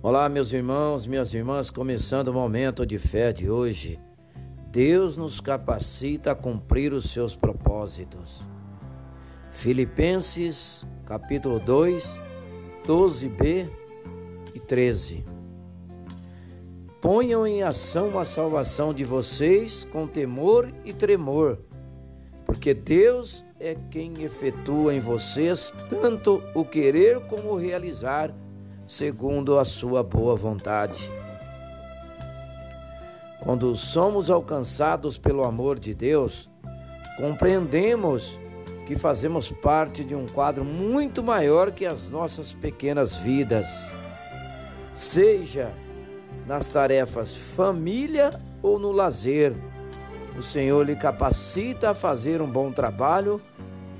Olá, meus irmãos, minhas irmãs, começando o momento de fé de hoje. Deus nos capacita a cumprir os seus propósitos. Filipenses, capítulo 2, 12b e 13. Ponham em ação a salvação de vocês com temor e tremor, porque Deus é quem efetua em vocês tanto o querer como o realizar, segundo a sua boa vontade. Quando somos alcançados pelo amor de Deus, compreendemos que fazemos parte de um quadro muito maior que as nossas pequenas vidas, seja nas tarefas família ou no lazer. O Senhor lhe capacita a fazer um bom trabalho,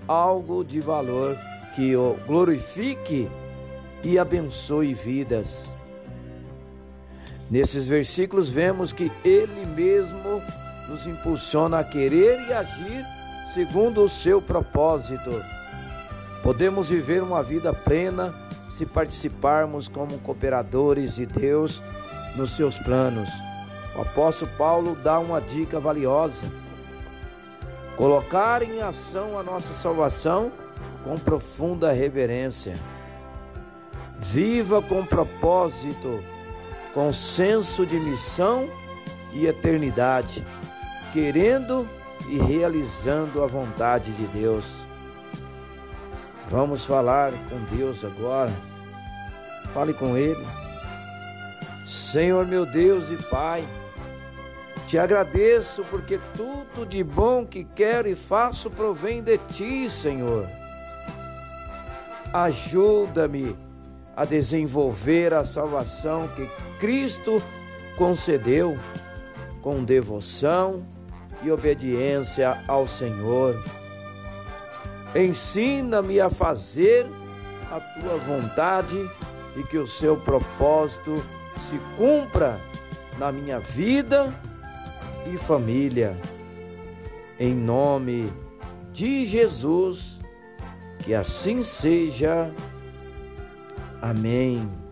algo de valor que o glorifique e abençoe vidas. Nesses versículos vemos que Ele mesmo nos impulsiona a querer e agir segundo o seu propósito. Podemos viver uma vida plena se participarmos como cooperadores de Deus nos seus planos. O apóstolo Paulo dá uma dica valiosa: colocar em ação a nossa salvação com profunda reverência. Viva com propósito, com senso de missão e eternidade, querendo e realizando a vontade de Deus. Vamos falar com Deus agora. Fale com Ele. Senhor meu Deus e Pai, te agradeço porque tudo de bom que quero e faço provém de Ti, Senhor. Ajuda-me a desenvolver a salvação que Cristo concedeu com devoção e obediência ao Senhor. Ensina-me a fazer a tua vontade e que o seu propósito se cumpra na minha vida e família. Em nome de Jesus, que assim seja. Amém.